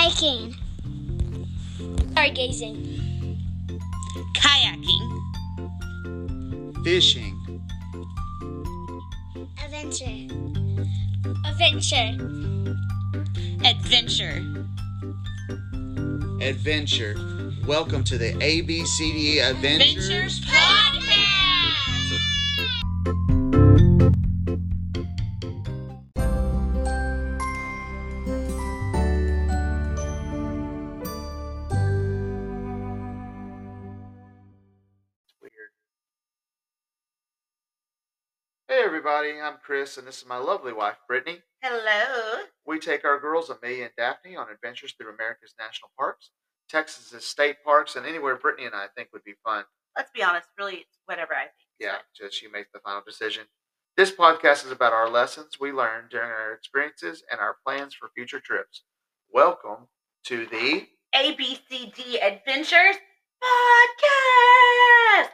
Hiking. Stargazing. kayaking, Fishing. Adventure. Adventure. adventure. Adventure. Welcome to the ABCD Adventures. Adventures Podcast. I'm Chris and this is my lovely wife Brittany. Hello. We take our girls Amelia and Daphne on adventures through America's national parks, Texas's state parks, and anywhere Brittany and I think would be fun. let's be honest, really, it's whatever I think. Yeah, just she makes the final decision. This podcast is about our lessons we learned during our experiences and our plans for future trips. Welcome to the ABCD Adventures Podcast.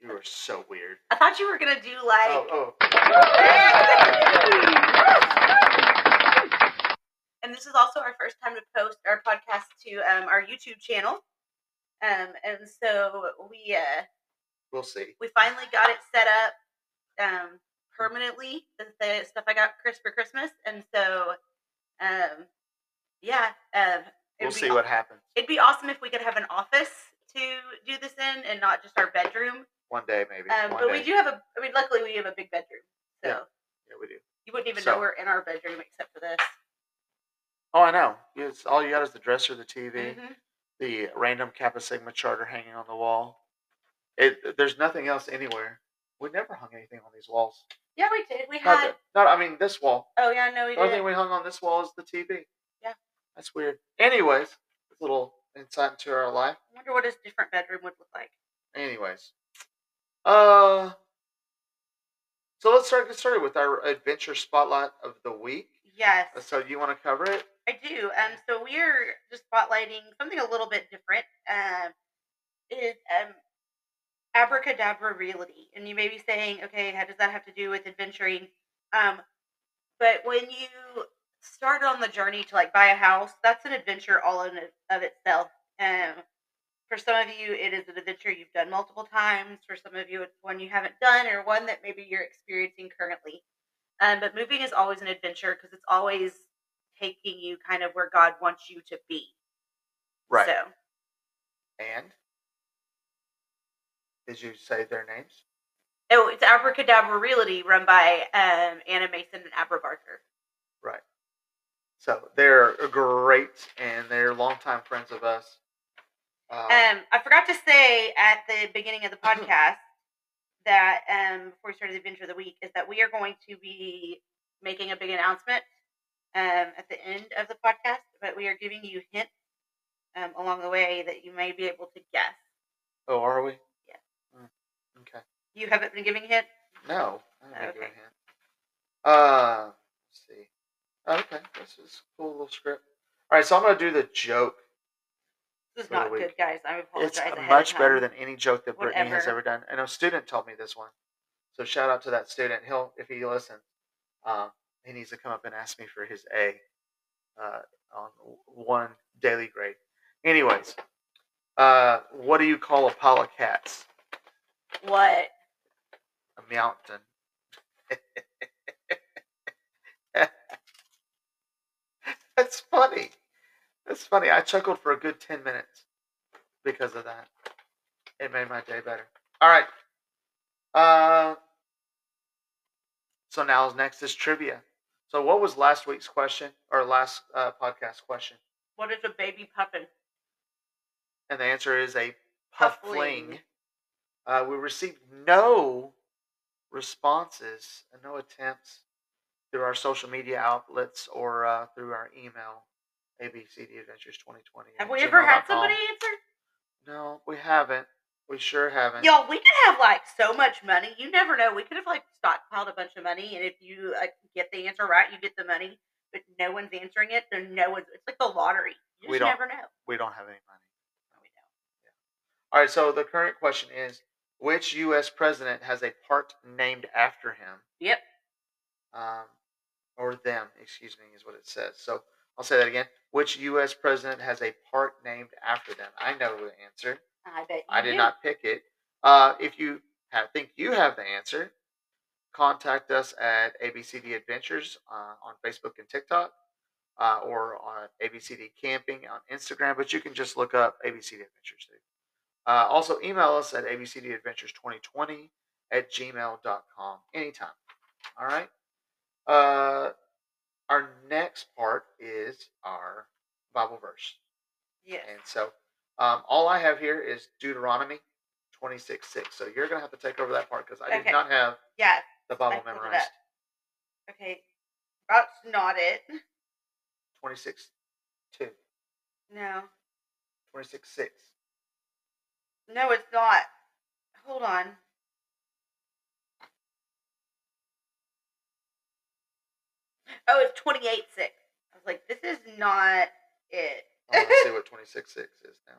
You are so weird. I thought you were gonna do like. Oh, oh. and this is also our first time to post our podcast to um, our YouTube channel. Um, and so we uh, We'll see. we finally got it set up um, permanently. The, the stuff I got Chris for Christmas, and so um, yeah, um, We'll see aw- what happens It'd be awesome if we could have an office to do this in, and not just our bedroom. One day, maybe. Um, but day. we do have a. I mean, luckily we have a big bedroom, so Yeah. Yeah, we do. you wouldn't even So- know we're in our bedroom except for this. Oh, I know. It's all you got is the dresser, the TV, Mhm. the random Kappa Sigma charter hanging on the wall. It there's nothing else anywhere. We never hung anything on these walls. Yeah, we did. We Not, had. that- not I mean this wall. Oh yeah, no, we The only thing we hung on this wall is the TV. Yeah. That's weird. Anyways, a little insight into our life. I wonder what his different bedroom would look like. Anyways, uh, so let's start get started with our adventure spotlight of the week. Yes, So you want to cover it? I do. Um, so we're just spotlighting something a little bit different. Um, is um, Abracadabra Realty, and you may be saying, okay, how does that have to do with adventuring? Um, but when you start on the journey to like buy a house, that's an adventure all in of itself. Um, for some of you, it is an adventure you've done multiple times. For some of you, it's one you haven't done, or one that maybe you're experiencing currently. Um, but moving is always an adventure because it's always taking you kind of where God wants you to be. Right. So And did you say their names? oh, it's Abracadabra Realty, run by um, Anna Mason and Abra Barker. Right. So they're great, and they're longtime friends of us. Um, Um, I forgot to say at the beginning of the podcast that um, before we started the adventure of the week is that we are going to be making a big announcement um, at the end of the podcast, but we are giving you hints um, along the way that you may be able to guess. oh, are we? Yeah. Mm, okay. You haven't been giving hints. No, I didn't Okay. okay. hint. Uh, let's see. Okay, this is a cool little script. All right, so I'm gonna do the joke. This is For the not week. good, guys. I apologize. It's ahead of much better than any joke that Brittany has Whatever. ever done. And a student told me this one. So shout out to that student. He'll, if he listens, um, he needs to come up and ask me for his A uh, on one daily grade. Anyways, uh, what do you call a pile of cats? What? A mountain. That's funny. That's funny. I chuckled for a good 10 minutes because of that. It made my day better. All right. Uh, so now next is trivia. So what was last week's question or last uh, podcast question? What is a baby puffin? And the answer is a puffling. Puffling. Uh, we received no responses and no attempts through our social media outlets or uh, through our email, ABCD Adventures 2020. Have we ever had somebody answer? No, we haven't. We sure haven't. Y'all, we could have like so much money. You never know. We could have like stockpiled a bunch of money, and if you like get the answer right, you get the money. But no one's answering it, then no one's. It's like the lottery. You We don't- never know. We don't have any money. No, we don't. All right, so the current question is which U.S. president has a park named after him? Yep. Um, or them, excuse me, is what it says. So I'll say that again. Which U.S. president has a park named after them? I know the answer. I bet you I did do. not pick it. Uh, if you have, think you have the answer, contact us at ABCD Adventures uh, on Facebook and TikTok, uh, or on ABCD Camping on Instagram. But you can just look up ABCD Adventures too. Uh, also, email us at abcdadventures2020 at gmail.com anytime. All right. Uh, our next part is our Bible verse. Yes. And so um, all I have here is Deuteronomy 26 6. So you're going to have to take over that part because I did not have Yeah. the Bible it memorized. Okay. That's not it. 26 2, No. 26 6. No, it's not. Hold on. Oh, it's 28 6. I was like, this is not it. I want to see what 26 6 is now.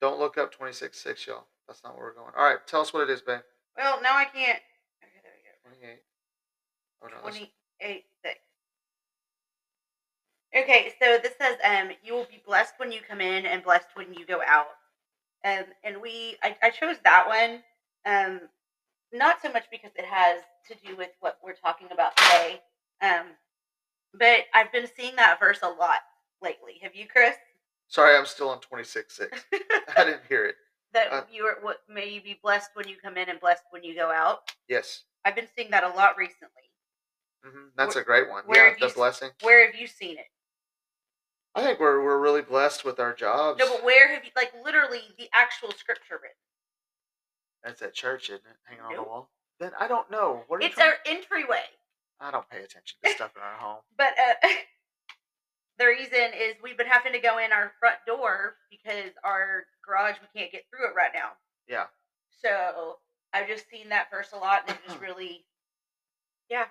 Don't look up 26 6, y'all. That's not where we're going. All right, tell us what it is, babe. Well, now I can't. Okay, there we go. Twenty eight. Oh, no, twenty eight six. Okay, so this says, um, you will be blessed when you come in and blessed when you go out. Um, and we, I, I chose that one, um, not so much because it has to do with what we're talking about today, um, but I've been seeing that verse a lot lately. Have you, Chris? Sorry, I'm still on 26 6. I didn't hear it. that Uh, you are what may you be blessed when you come in and blessed when you go out. Yes. I've been seeing that a lot recently. hmm That's a great one. where yeah, have you blessing. Where have you seen it? I think we're, we're really blessed with our jobs. No, but where have you like literally the actual scripture written? That's at church, isn't it? Hanging on the wall. Then I don't know. What are you It's trying- our entryway. I don't pay attention to stuff in our home. But uh, the reason is we've been having to go in our front door because our garage we can't get through it right now. Yeah. So I've just seen that verse a lot, and it just really, yeah,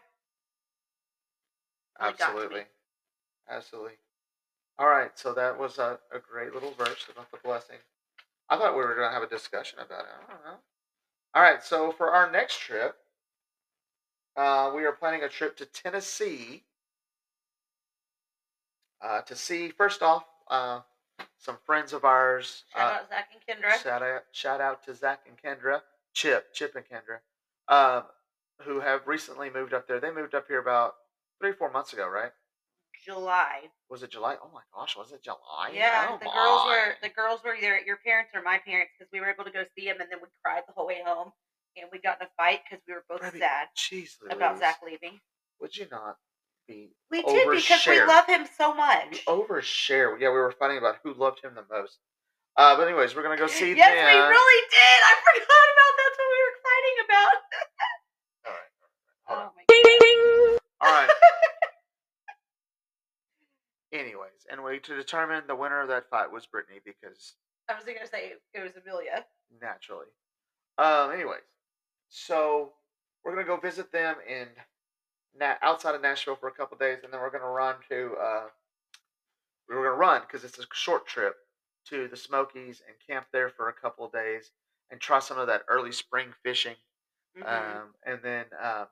really got to me. Absolutely. Absolutely. All right. So that was a, a great little verse about the blessing. I thought we were going to have a discussion about it. I don't know. All right. So for our next trip, uh, we are planning a trip to Tennessee uh, to see, first off, uh, some friends of ours. Shout uh, out Zach and Kendra. Shout out, shout out to Zach and Kendra, Chip, Chip and Kendra, um, who have recently moved up there. They moved up here about three, four months ago, right? July. Was it July? Oh my gosh, was it July? Yeah, Oh the girls were the girls were either at your parents or my parents because we were able to go see them, and then we cried the whole way home, and we got in a fight because we were both sad Jeez, about Zach leaving. Would you not be We did because we love him so much. We overshare? Yeah, we were fighting about who loved him the most. Uh, but anyways, we're gonna go see yes, them. we really did. I forgot about that's what we were fighting about. And we to determine the winner of that fight was Brittany because I was gonna say it was Amelia. naturally. Um. Anyways, so we're gonna go visit them in Na- outside of Nashville for a couple days, and then we're gonna run to. Uh, we were gonna run because it's a short trip to the Smokies and camp there for a couple of days and try some of that early spring fishing, Mhm. um, and then um,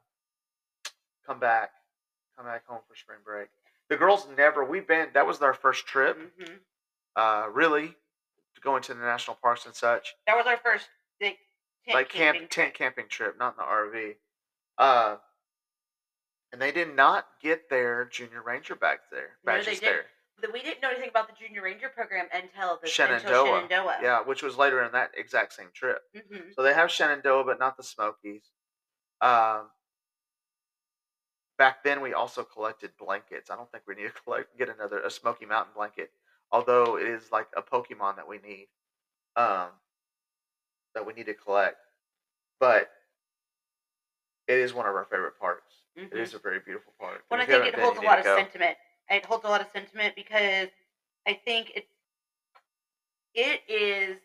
come back, come back home for spring break. The girls never. We've been. That was our first trip, Mhm. uh, really, to go into the national parks and such. That was our first big tent like camp camping tent camping trip, not in the RV. Uh, and they did not get their junior ranger back there. No, they Badges didn't. there. We didn't know anything about the Junior Ranger program until the Shenandoah. Until Shenandoah. Yeah, which was later in that exact same trip. hmm So they have Shenandoah, but not the Smokies. Um, back then, we also collected blankets. I don't think we need to collect get another a Smoky Mountain blanket, although it is like a Pokemon that we need, um, that we need to collect. But it is one of our favorite parks. It is a very beautiful park. Well, I think it been, holds a lot of go. sentiment. It holds a lot of sentiment because I think it's it is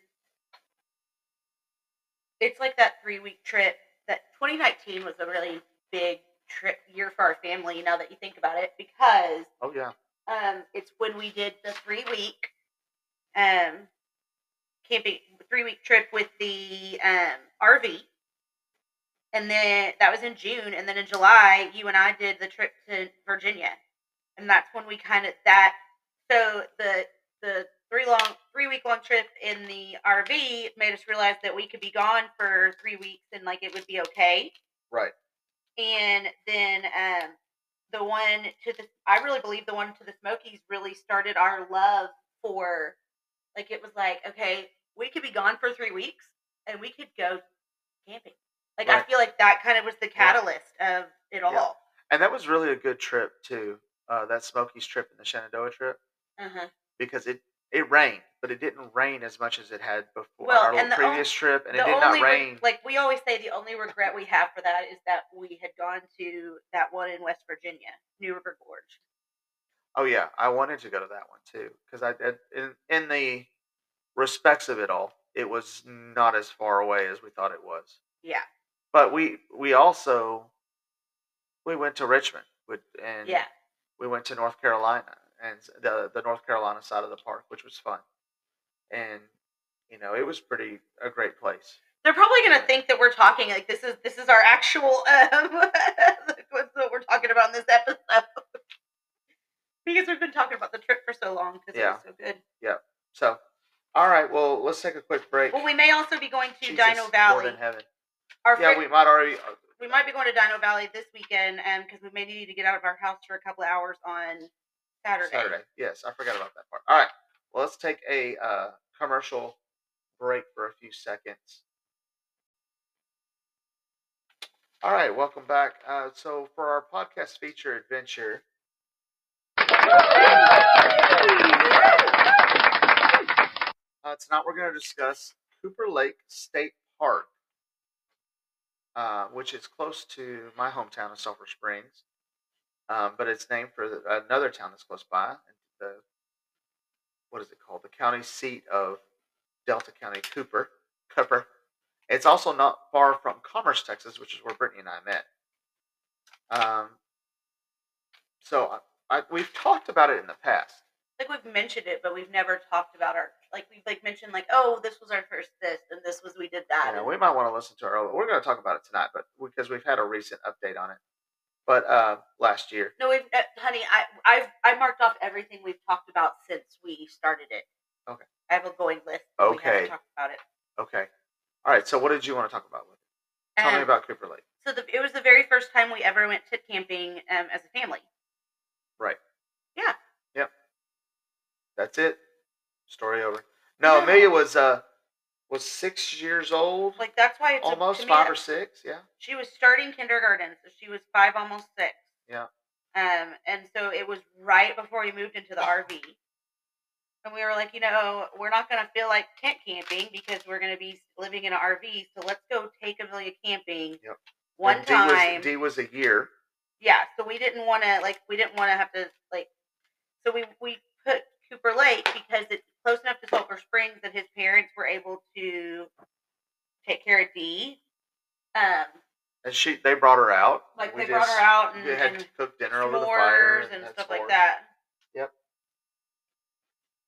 it's like that three week trip that 2019 was a really big trip year for our family now that you think about it because Oh yeah, um it's when we did the three week um camping three week trip with the um RV and then that was in June, and then in July, you and I did the trip to Virginia, and that's when we kind of that. So the the three long three week long trip in the RV made us realize that we could be gone for three weeks and like it would be okay. Right. And then um the one to the I really believe the one to the Smokies really started our love for like it was like okay we could be gone for three weeks and we could go camping. Like I feel like that kind of was the catalyst of it all. And that was really a good trip too. Uh, that Smokies trip and the Shenandoah trip Uh-huh. because it it rained, but it didn't rain as much as it had before Well, our little and the on- previous trip, and it did only not re- rain. like we always say, the only regret we have for that is that we had gone to that one in West Virginia, New River Gorge. Oh yeah, I wanted to go to that one too because I did in in the respects of it all, it was not as far away as we thought it was. Yeah, But we we also we went to Richmond with and yeah. we went to North Carolina and the the North Carolina side of the park, which was fun, and you know it was pretty a great place. They're probably gonna Yeah. think that we're talking like this is this is our actual um what's what we're talking about in this episode because we've been talking about the trip for so long because it Yeah. was so good. Yeah. So, all right, well let's take a quick break. Well, we may also be going to Jesus, Dino Lord Valley. in heaven. Our Yeah, fri- we might already. uh, we might be going to Dino Valley this weekend um because we may need to get out of our house for a couple of hours on Saturday. Saturday. Yes, I forgot about that part. All right. Well, let's take a uh, commercial break for a few seconds. All right, welcome back. Uh, so, for our podcast feature adventure, uh, tonight we're going to discuss Cooper Lake State Park, uh, which is close to my hometown of Sulphur Springs um, but it's named for another town that's close by. The what is it called? The county seat of Delta County, Cooper. Cooper. It's also not far from Commerce, Texas, which is where Brittany and I met. Um, so I, I, we've talked about it in the past. like we've mentioned it, but we've never talked about our like we've like mentioned like oh this was our first this and this was we did that. And- we might want to listen to our. We're going to talk about it tonight, but because we've had a recent update on it. But uh, last year, no, we've uh, honey, I I've I marked off everything we've talked about since we started it. Okay. I have a going list. Okay. talked about it. okay, all right. So what did you want to talk about with it? Tell me Um, about Cooper Lake. So the, it was the very first time we ever went to camping um, as a family. Right. Yeah. Yep. That's it. Story over. No, No. Amelia was uh was six years old, Like that's why it's almost five or six. Yeah. She was starting kindergarten, so she was five, almost six. Yeah. Um, and so it was right before we moved into the RV. And we were like, you know, we're not going to feel like tent camping because we're going to be living in an RV. So let's go take Amelia camping Yep. one And D time. Was, D was a year. yeah. So we didn't want to, like, we didn't want to have to, like, so we, we put Cooper Lake because it's close enough to Sulphur Springs that his parents were able to take care of D. Um, And she they brought her out. like We they brought her out and, We had and cooked dinner over the fire and had stuff like that. Yep,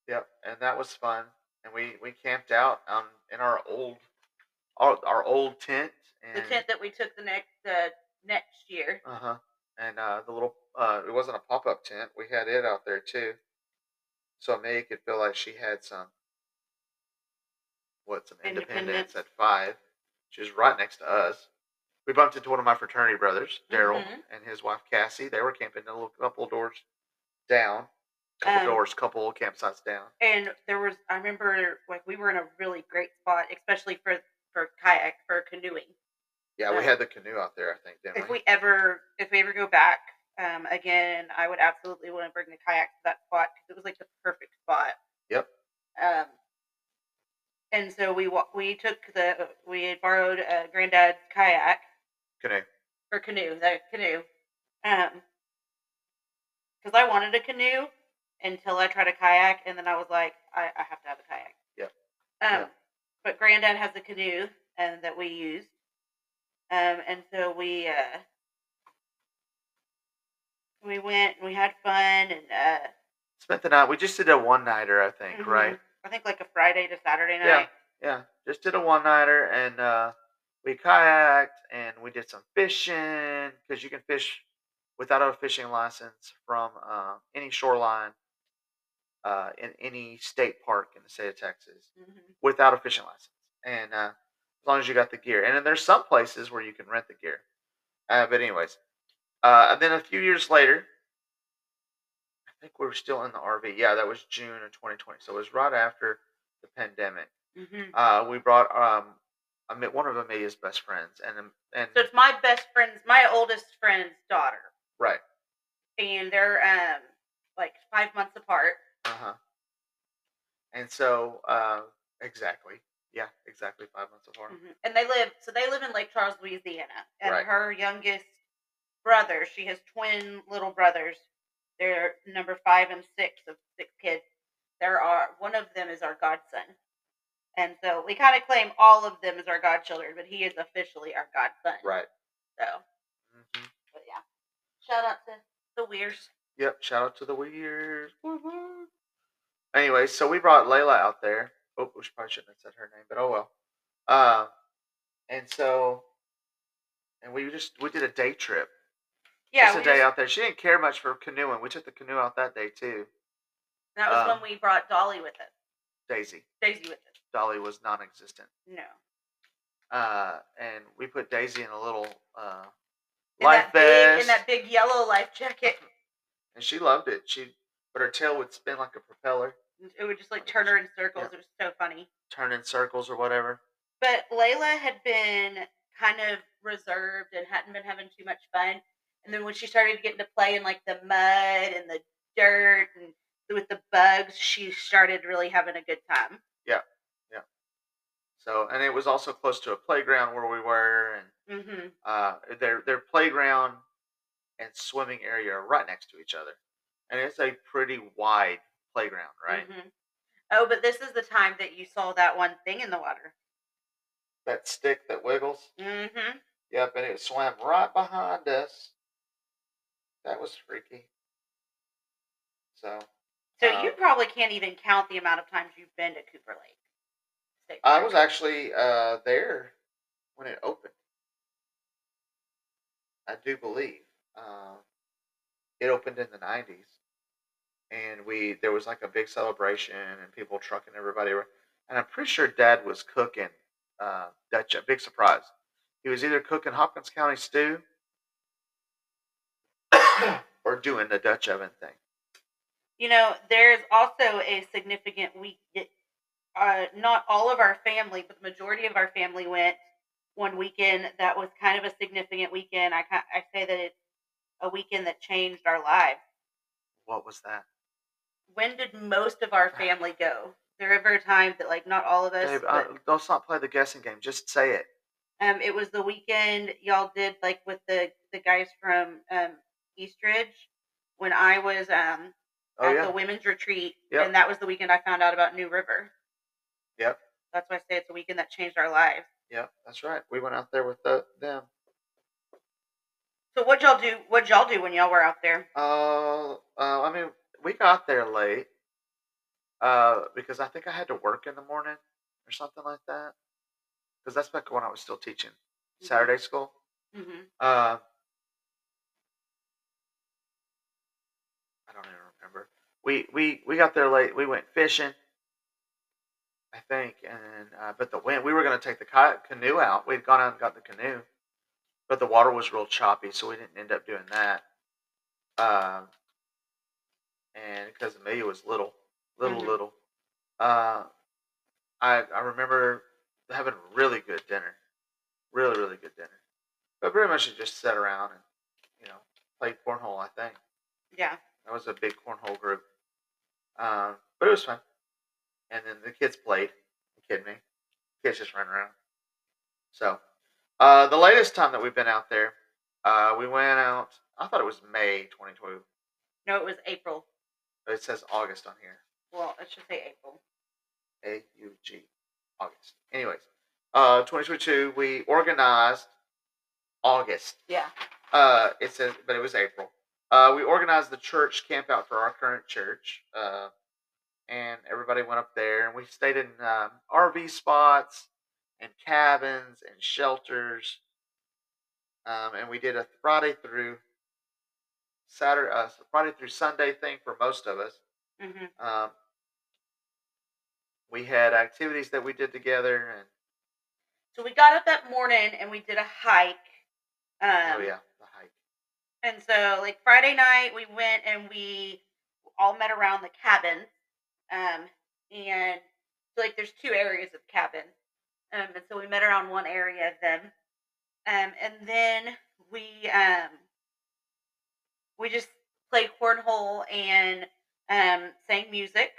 Yep, and that was fun. And we we camped out um in our old our, our old tent The tent that we took the next uh, next year. uh huh and uh the little uh it wasn't a pop up tent. We had it out there too, so Amelia could feel like she had some what some independence, Independence. at five. She was right next to us. We bumped into one of my fraternity brothers, Daryl, Mhm. and his wife Cassie. They were camping a little couple doors down, couple Um, doors, couple campsites down. And there was I remember like we were in a really great spot, especially for for kayak for canoeing. Yeah, we uh, had the canoe out there. I think, If we ever if we ever go back um, again, I would absolutely want to bring the kayak to that spot because it was like the perfect spot. Yep. Um, and so we we took the we had borrowed a granddad's kayak Canoe. or canoe, the canoe. Um, because I wanted a canoe until I tried a kayak, and then I was like, I, I have to have a kayak. Yep. Um, Yeah. but Granddad has a canoe, and that we use. Um, and so we uh, we went, and we had fun, and uh, Spent the night. We just did a one nighter, I think, mhm, right? I think like a Friday to Saturday night. Yeah, yeah. just did a one nighter, and uh, we kayaked and we did some fishing because you can fish without a fishing license from uh, any shoreline uh, in any state park in the state of Texas Mhm. without a fishing license, and uh, as long as you got the gear. And then there's some places where you can rent the gear. Uh, but anyways, uh, and then a few years later, I think we were still in the RV. Yeah, that was June of 2020. So it was right after the pandemic. Mhm. Uh, we brought um, one of Amelia's best friends, and um, and So it's my best friend's, my oldest friend's daughter, right, and they're um like five months apart. uh huh. And so uh, exactly, yeah, exactly five months apart. Mhm. And they live, so they live in Lake Charles, Louisiana. And Right. her youngest brother, she has twin little brothers. They're number five and six of six kids. There are one of them is our godson, and so we kind of claim all of them as our godchildren, but he is officially our godson. Right. So, hmm but yeah, shout out to the Weirs. Yep. Shout out to the Weirds. Anyway, so we brought Layla out there. Oh, we probably shouldn't have said her name, but oh well. Uh, and so, and we just we did a day trip. Yeah, just a day just- out there. She didn't care much for canoeing. We took the canoe out that day too. that was um, when we brought Dolly with us, Daisy, Daisy with us. Dolly was non-existent. No, Uh, and we put Daisy in a little uh, in life vest, in that big yellow life jacket. and she loved it. She, but her tail would spin like a propeller, It would just like turn her in circles. Yeah. It was so funny. turn in circles or whatever. But Layla had been kind of reserved and hadn't been having too much fun. And then when she started getting to play in like the mud and the dirt and with the bugs, she started really having a good time. Yeah, yeah. So, and it was also close to a playground where we were, and hmm uh, their their playground and swimming area are right next to each other, and it's a pretty wide playground, right? hmm Oh, but this is the time that you saw that one thing in the water. That stick that wiggles. hmm Yep, and it swam right behind us. That was freaky. So So you probably can't even count the amount of times you've been to Cooper Lake. State I Park. was actually uh, there when it opened. I do believe uh, it opened in the '90s, and we there was like a big celebration and people trucking everybody. around. And I'm pretty sure Dad was cooking uh, Dutch. A big surprise. He was either cooking Hopkins County stew or doing the Dutch oven thing. You know, there's also a significant week. Uh, not all of our family, but the majority of our family went one weekend. That was kind of a significant weekend. I I say that it's a weekend that changed our lives. What was that? When did most of our family go? There ever a time that like not all of us? Dave, uh, let's not play the guessing game. Just say it. um, it was the weekend y'all did like with the the guys from um Eastridge when I was um Oh at yeah. the women's retreat, Yep. and that was the weekend I found out about New River. Yep. That's why I say it's a weekend that changed our lives. Yep. That's right. We went out there with the, them. So what y'all do? What y'all do when y'all were out there? Uh, uh, I mean, we got there late. Uh, because I think I had to work in the morning or something like that. Because that's back when I was still teaching Saturday school. Mm-hmm. Uh, I don't even remember. We we we got there late. We went fishing. I think, and uh, but the wind. We were going to take the ki- canoe out. We'd gone out and got the canoe, but the water was real choppy, so we didn't end up doing that. Um, and because Amelia was little, little, Mhm. little, uh, I I remember having a really good dinner, really really good dinner. But pretty much it just sat around and you know played cornhole. I think Yeah. that was a big cornhole group. Um, but it was fun. And then the kids played. You kidding me? Kids just ran around. So, uh, the latest time that we've been out there, uh, we went out. I thought it was May 2020. No, it was April. It says August on here. Well, it should say April. A U G. August. Anyways, uh, 2022. We organized August. Yeah. Uh, it says, but it was April. Uh, we organized the church camp out for our current church, uh, and everybody went up there, and we stayed in um, RV spots. and cabins and shelters. Um, and we did a Friday through Saturday, uh, Friday through Sunday thing for most of us. hmm Um, we had activities that we did together, and So we got up that morning and we did a hike. Um, oh yeah. And so, like Friday night, we went and we all met around the cabin. Um, and like, there's two areas of the cabin. Um, and so we met around one area of them. Um, and then we um, we just played cornhole and um, sang music.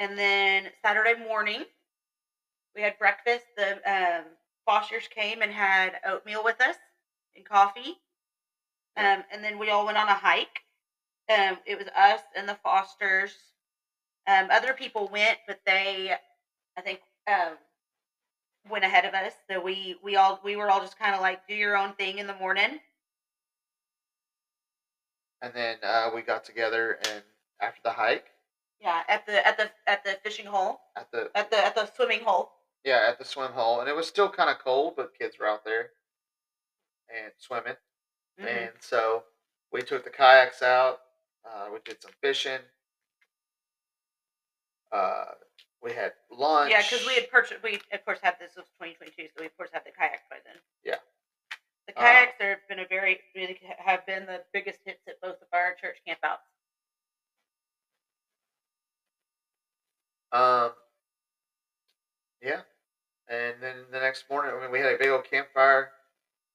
And then Saturday morning, we had breakfast. The um, Fosters came and had oatmeal with us and coffee. Um, and then we all went on a hike. Um, it was us and the Fosters. Um, other people went, but they, I think, um, went ahead of us. So we we all we were all just kind of like do your own thing in the morning. And then uh, we got together and after the hike Yeah, at the at the at the fishing hole, at the at the at the swimming hole. yeah at the swim hole, and it was still kind of cold, but kids were out there and swimming. Mhm. And so we took the kayaks out. Uh, we did some fishing. Uh, we had lunch. Yeah, because we had purchased. We of course had this was 2022, so we of course had the kayaks by then. Yeah. The Uh, kayaks have been a very really have been the biggest hits at both of our church campouts. Um, yeah. And then the next morning, I mean, we had a big old campfire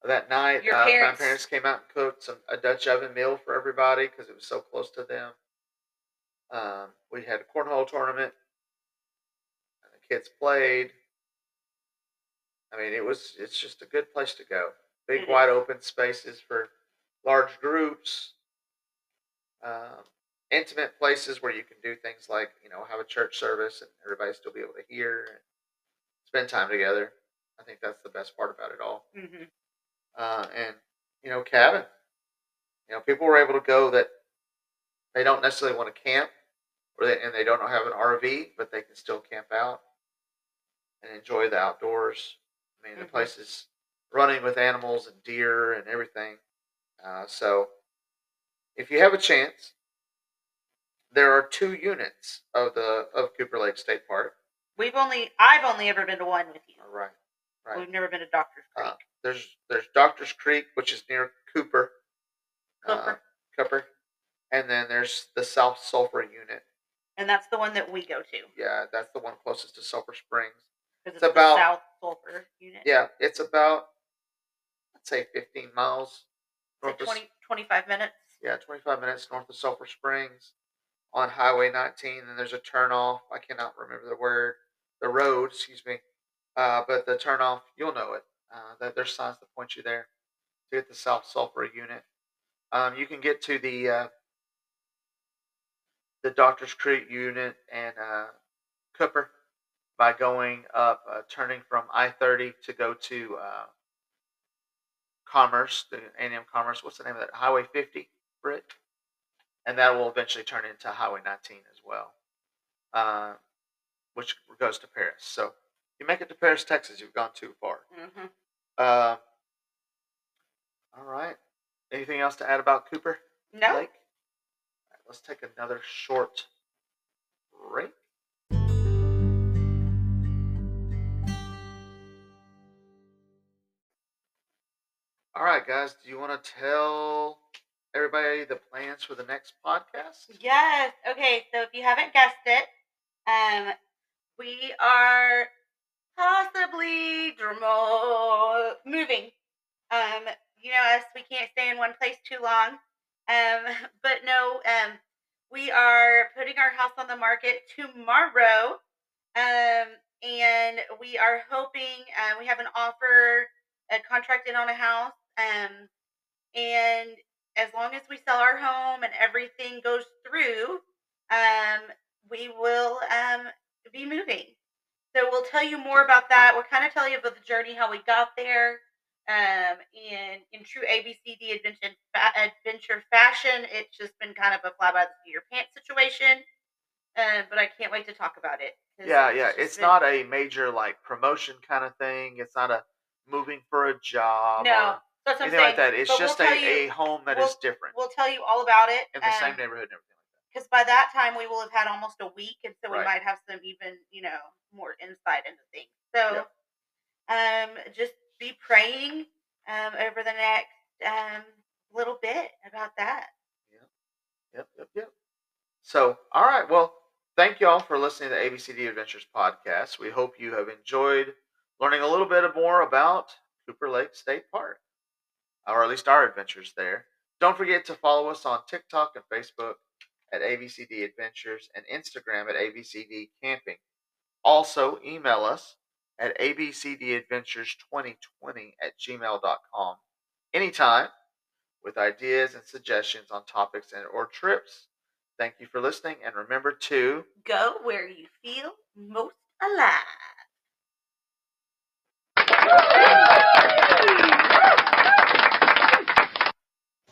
that night. Your uh, parents- My parents came out and cooked some a Dutch oven meal for everybody because it was so close to them. Um, we had a cornhole tournament. And the kids played. I mean, it was it's just a good place to go. Big It wide open spaces for large groups. Um, intimate places where you can do things like you know have a church service and everybody still be able to hear and spend time together. I think that's the best part about it all. hmm Uh, and you know, cabin. You know, people were able to go that they don't necessarily want to camp, or they, and they don't have an RV, but they can still camp out and enjoy the outdoors. I mean, the Mhm. place is running with animals and deer and everything. Uh, so, if you have a chance, there are two units of the of Cooper Lake State Park. We've only I've only ever been to one with you. Right, right. We've never been to Doctor's Creek. Uh, there's there's Doctor's Creek, which is near Cooper. Uh, Cooper. Cooper. And then there's the South Sulphur unit. and that's the one that we go to Yeah, that's the one closest to Sulphur Springs. because It's it's, about- the South Sulphur unit. Yeah, it's about I'd say 15 miles like north of 25 minutes. yeah 25 minutes north of Sulphur Springs on Highway 19. Then there's a turnoff. I cannot remember the word, the road, excuse me. Uh, but the turnoff, you'll know it. Uh, there's signs that point you there to get the South Sulphur unit. Um, you can get to the uh, the Doctors Creek unit and uh, Cooper by going up, uh, turning from I-30 to go to uh, Commerce, the A&M Commerce. What's the name of that? Highway 50, Britt? And that will eventually turn into Highway 19 as well, uh, which goes to Paris. So you make it to Paris, Texas, you've gone too far. hmm Uh, all right. Anything else to add about Cooper No? All right, let's take another short break. All right, guys. Do you want to tell everybody the plans for the next podcast? Yes. Okay. So if you haven't guessed it, um, we are possibly dramo- moving. Um, you know us, we can't stay in one place too long. Um, but no, um, we are putting our house on the market tomorrow. Um, and we are hoping uh, we have an offer, a contract in on a house. Um, and as long as we sell our home and everything goes through, um, we will um, be moving. So we'll tell you more about that. We'll kind of tell you about the journey, how we got there. Um, and in true ABCD adventure, adventure fashion, it's just been kind of a fly by the seat of your pants situation. Um, but I can't wait to talk about it. Yeah, yeah. just It's been- not a major like promotion kind of thing. It's not a moving for a job No, that's what I'm anything like that. It's But we'll just a, you- a home that is we'll- different We'll tell you all about it. in the same um, neighborhood and everything because by that time we will have had almost a week, and so we Right. might have some even you know more insight into things. So, um, just be praying um over the next um little bit about that. that. Yep, yep, yep. So, all right. Well, thank you all for listening to the ABCD Adventures podcast. We hope you have enjoyed learning a little bit more about Cooper Lake State Park, or at least our adventures there. Don't forget to follow us on TikTok and Facebook at ABCD Adventures and Instagram at ABCD Camping. Also, email us at abcdadventures2020 at gmail.com anytime with ideas and suggestions on topics and or trips. Thank you for listening, and remember to Go where you feel most alive.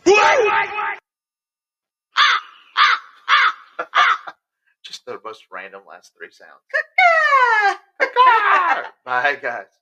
just the most random last three sounds. Bye, guys.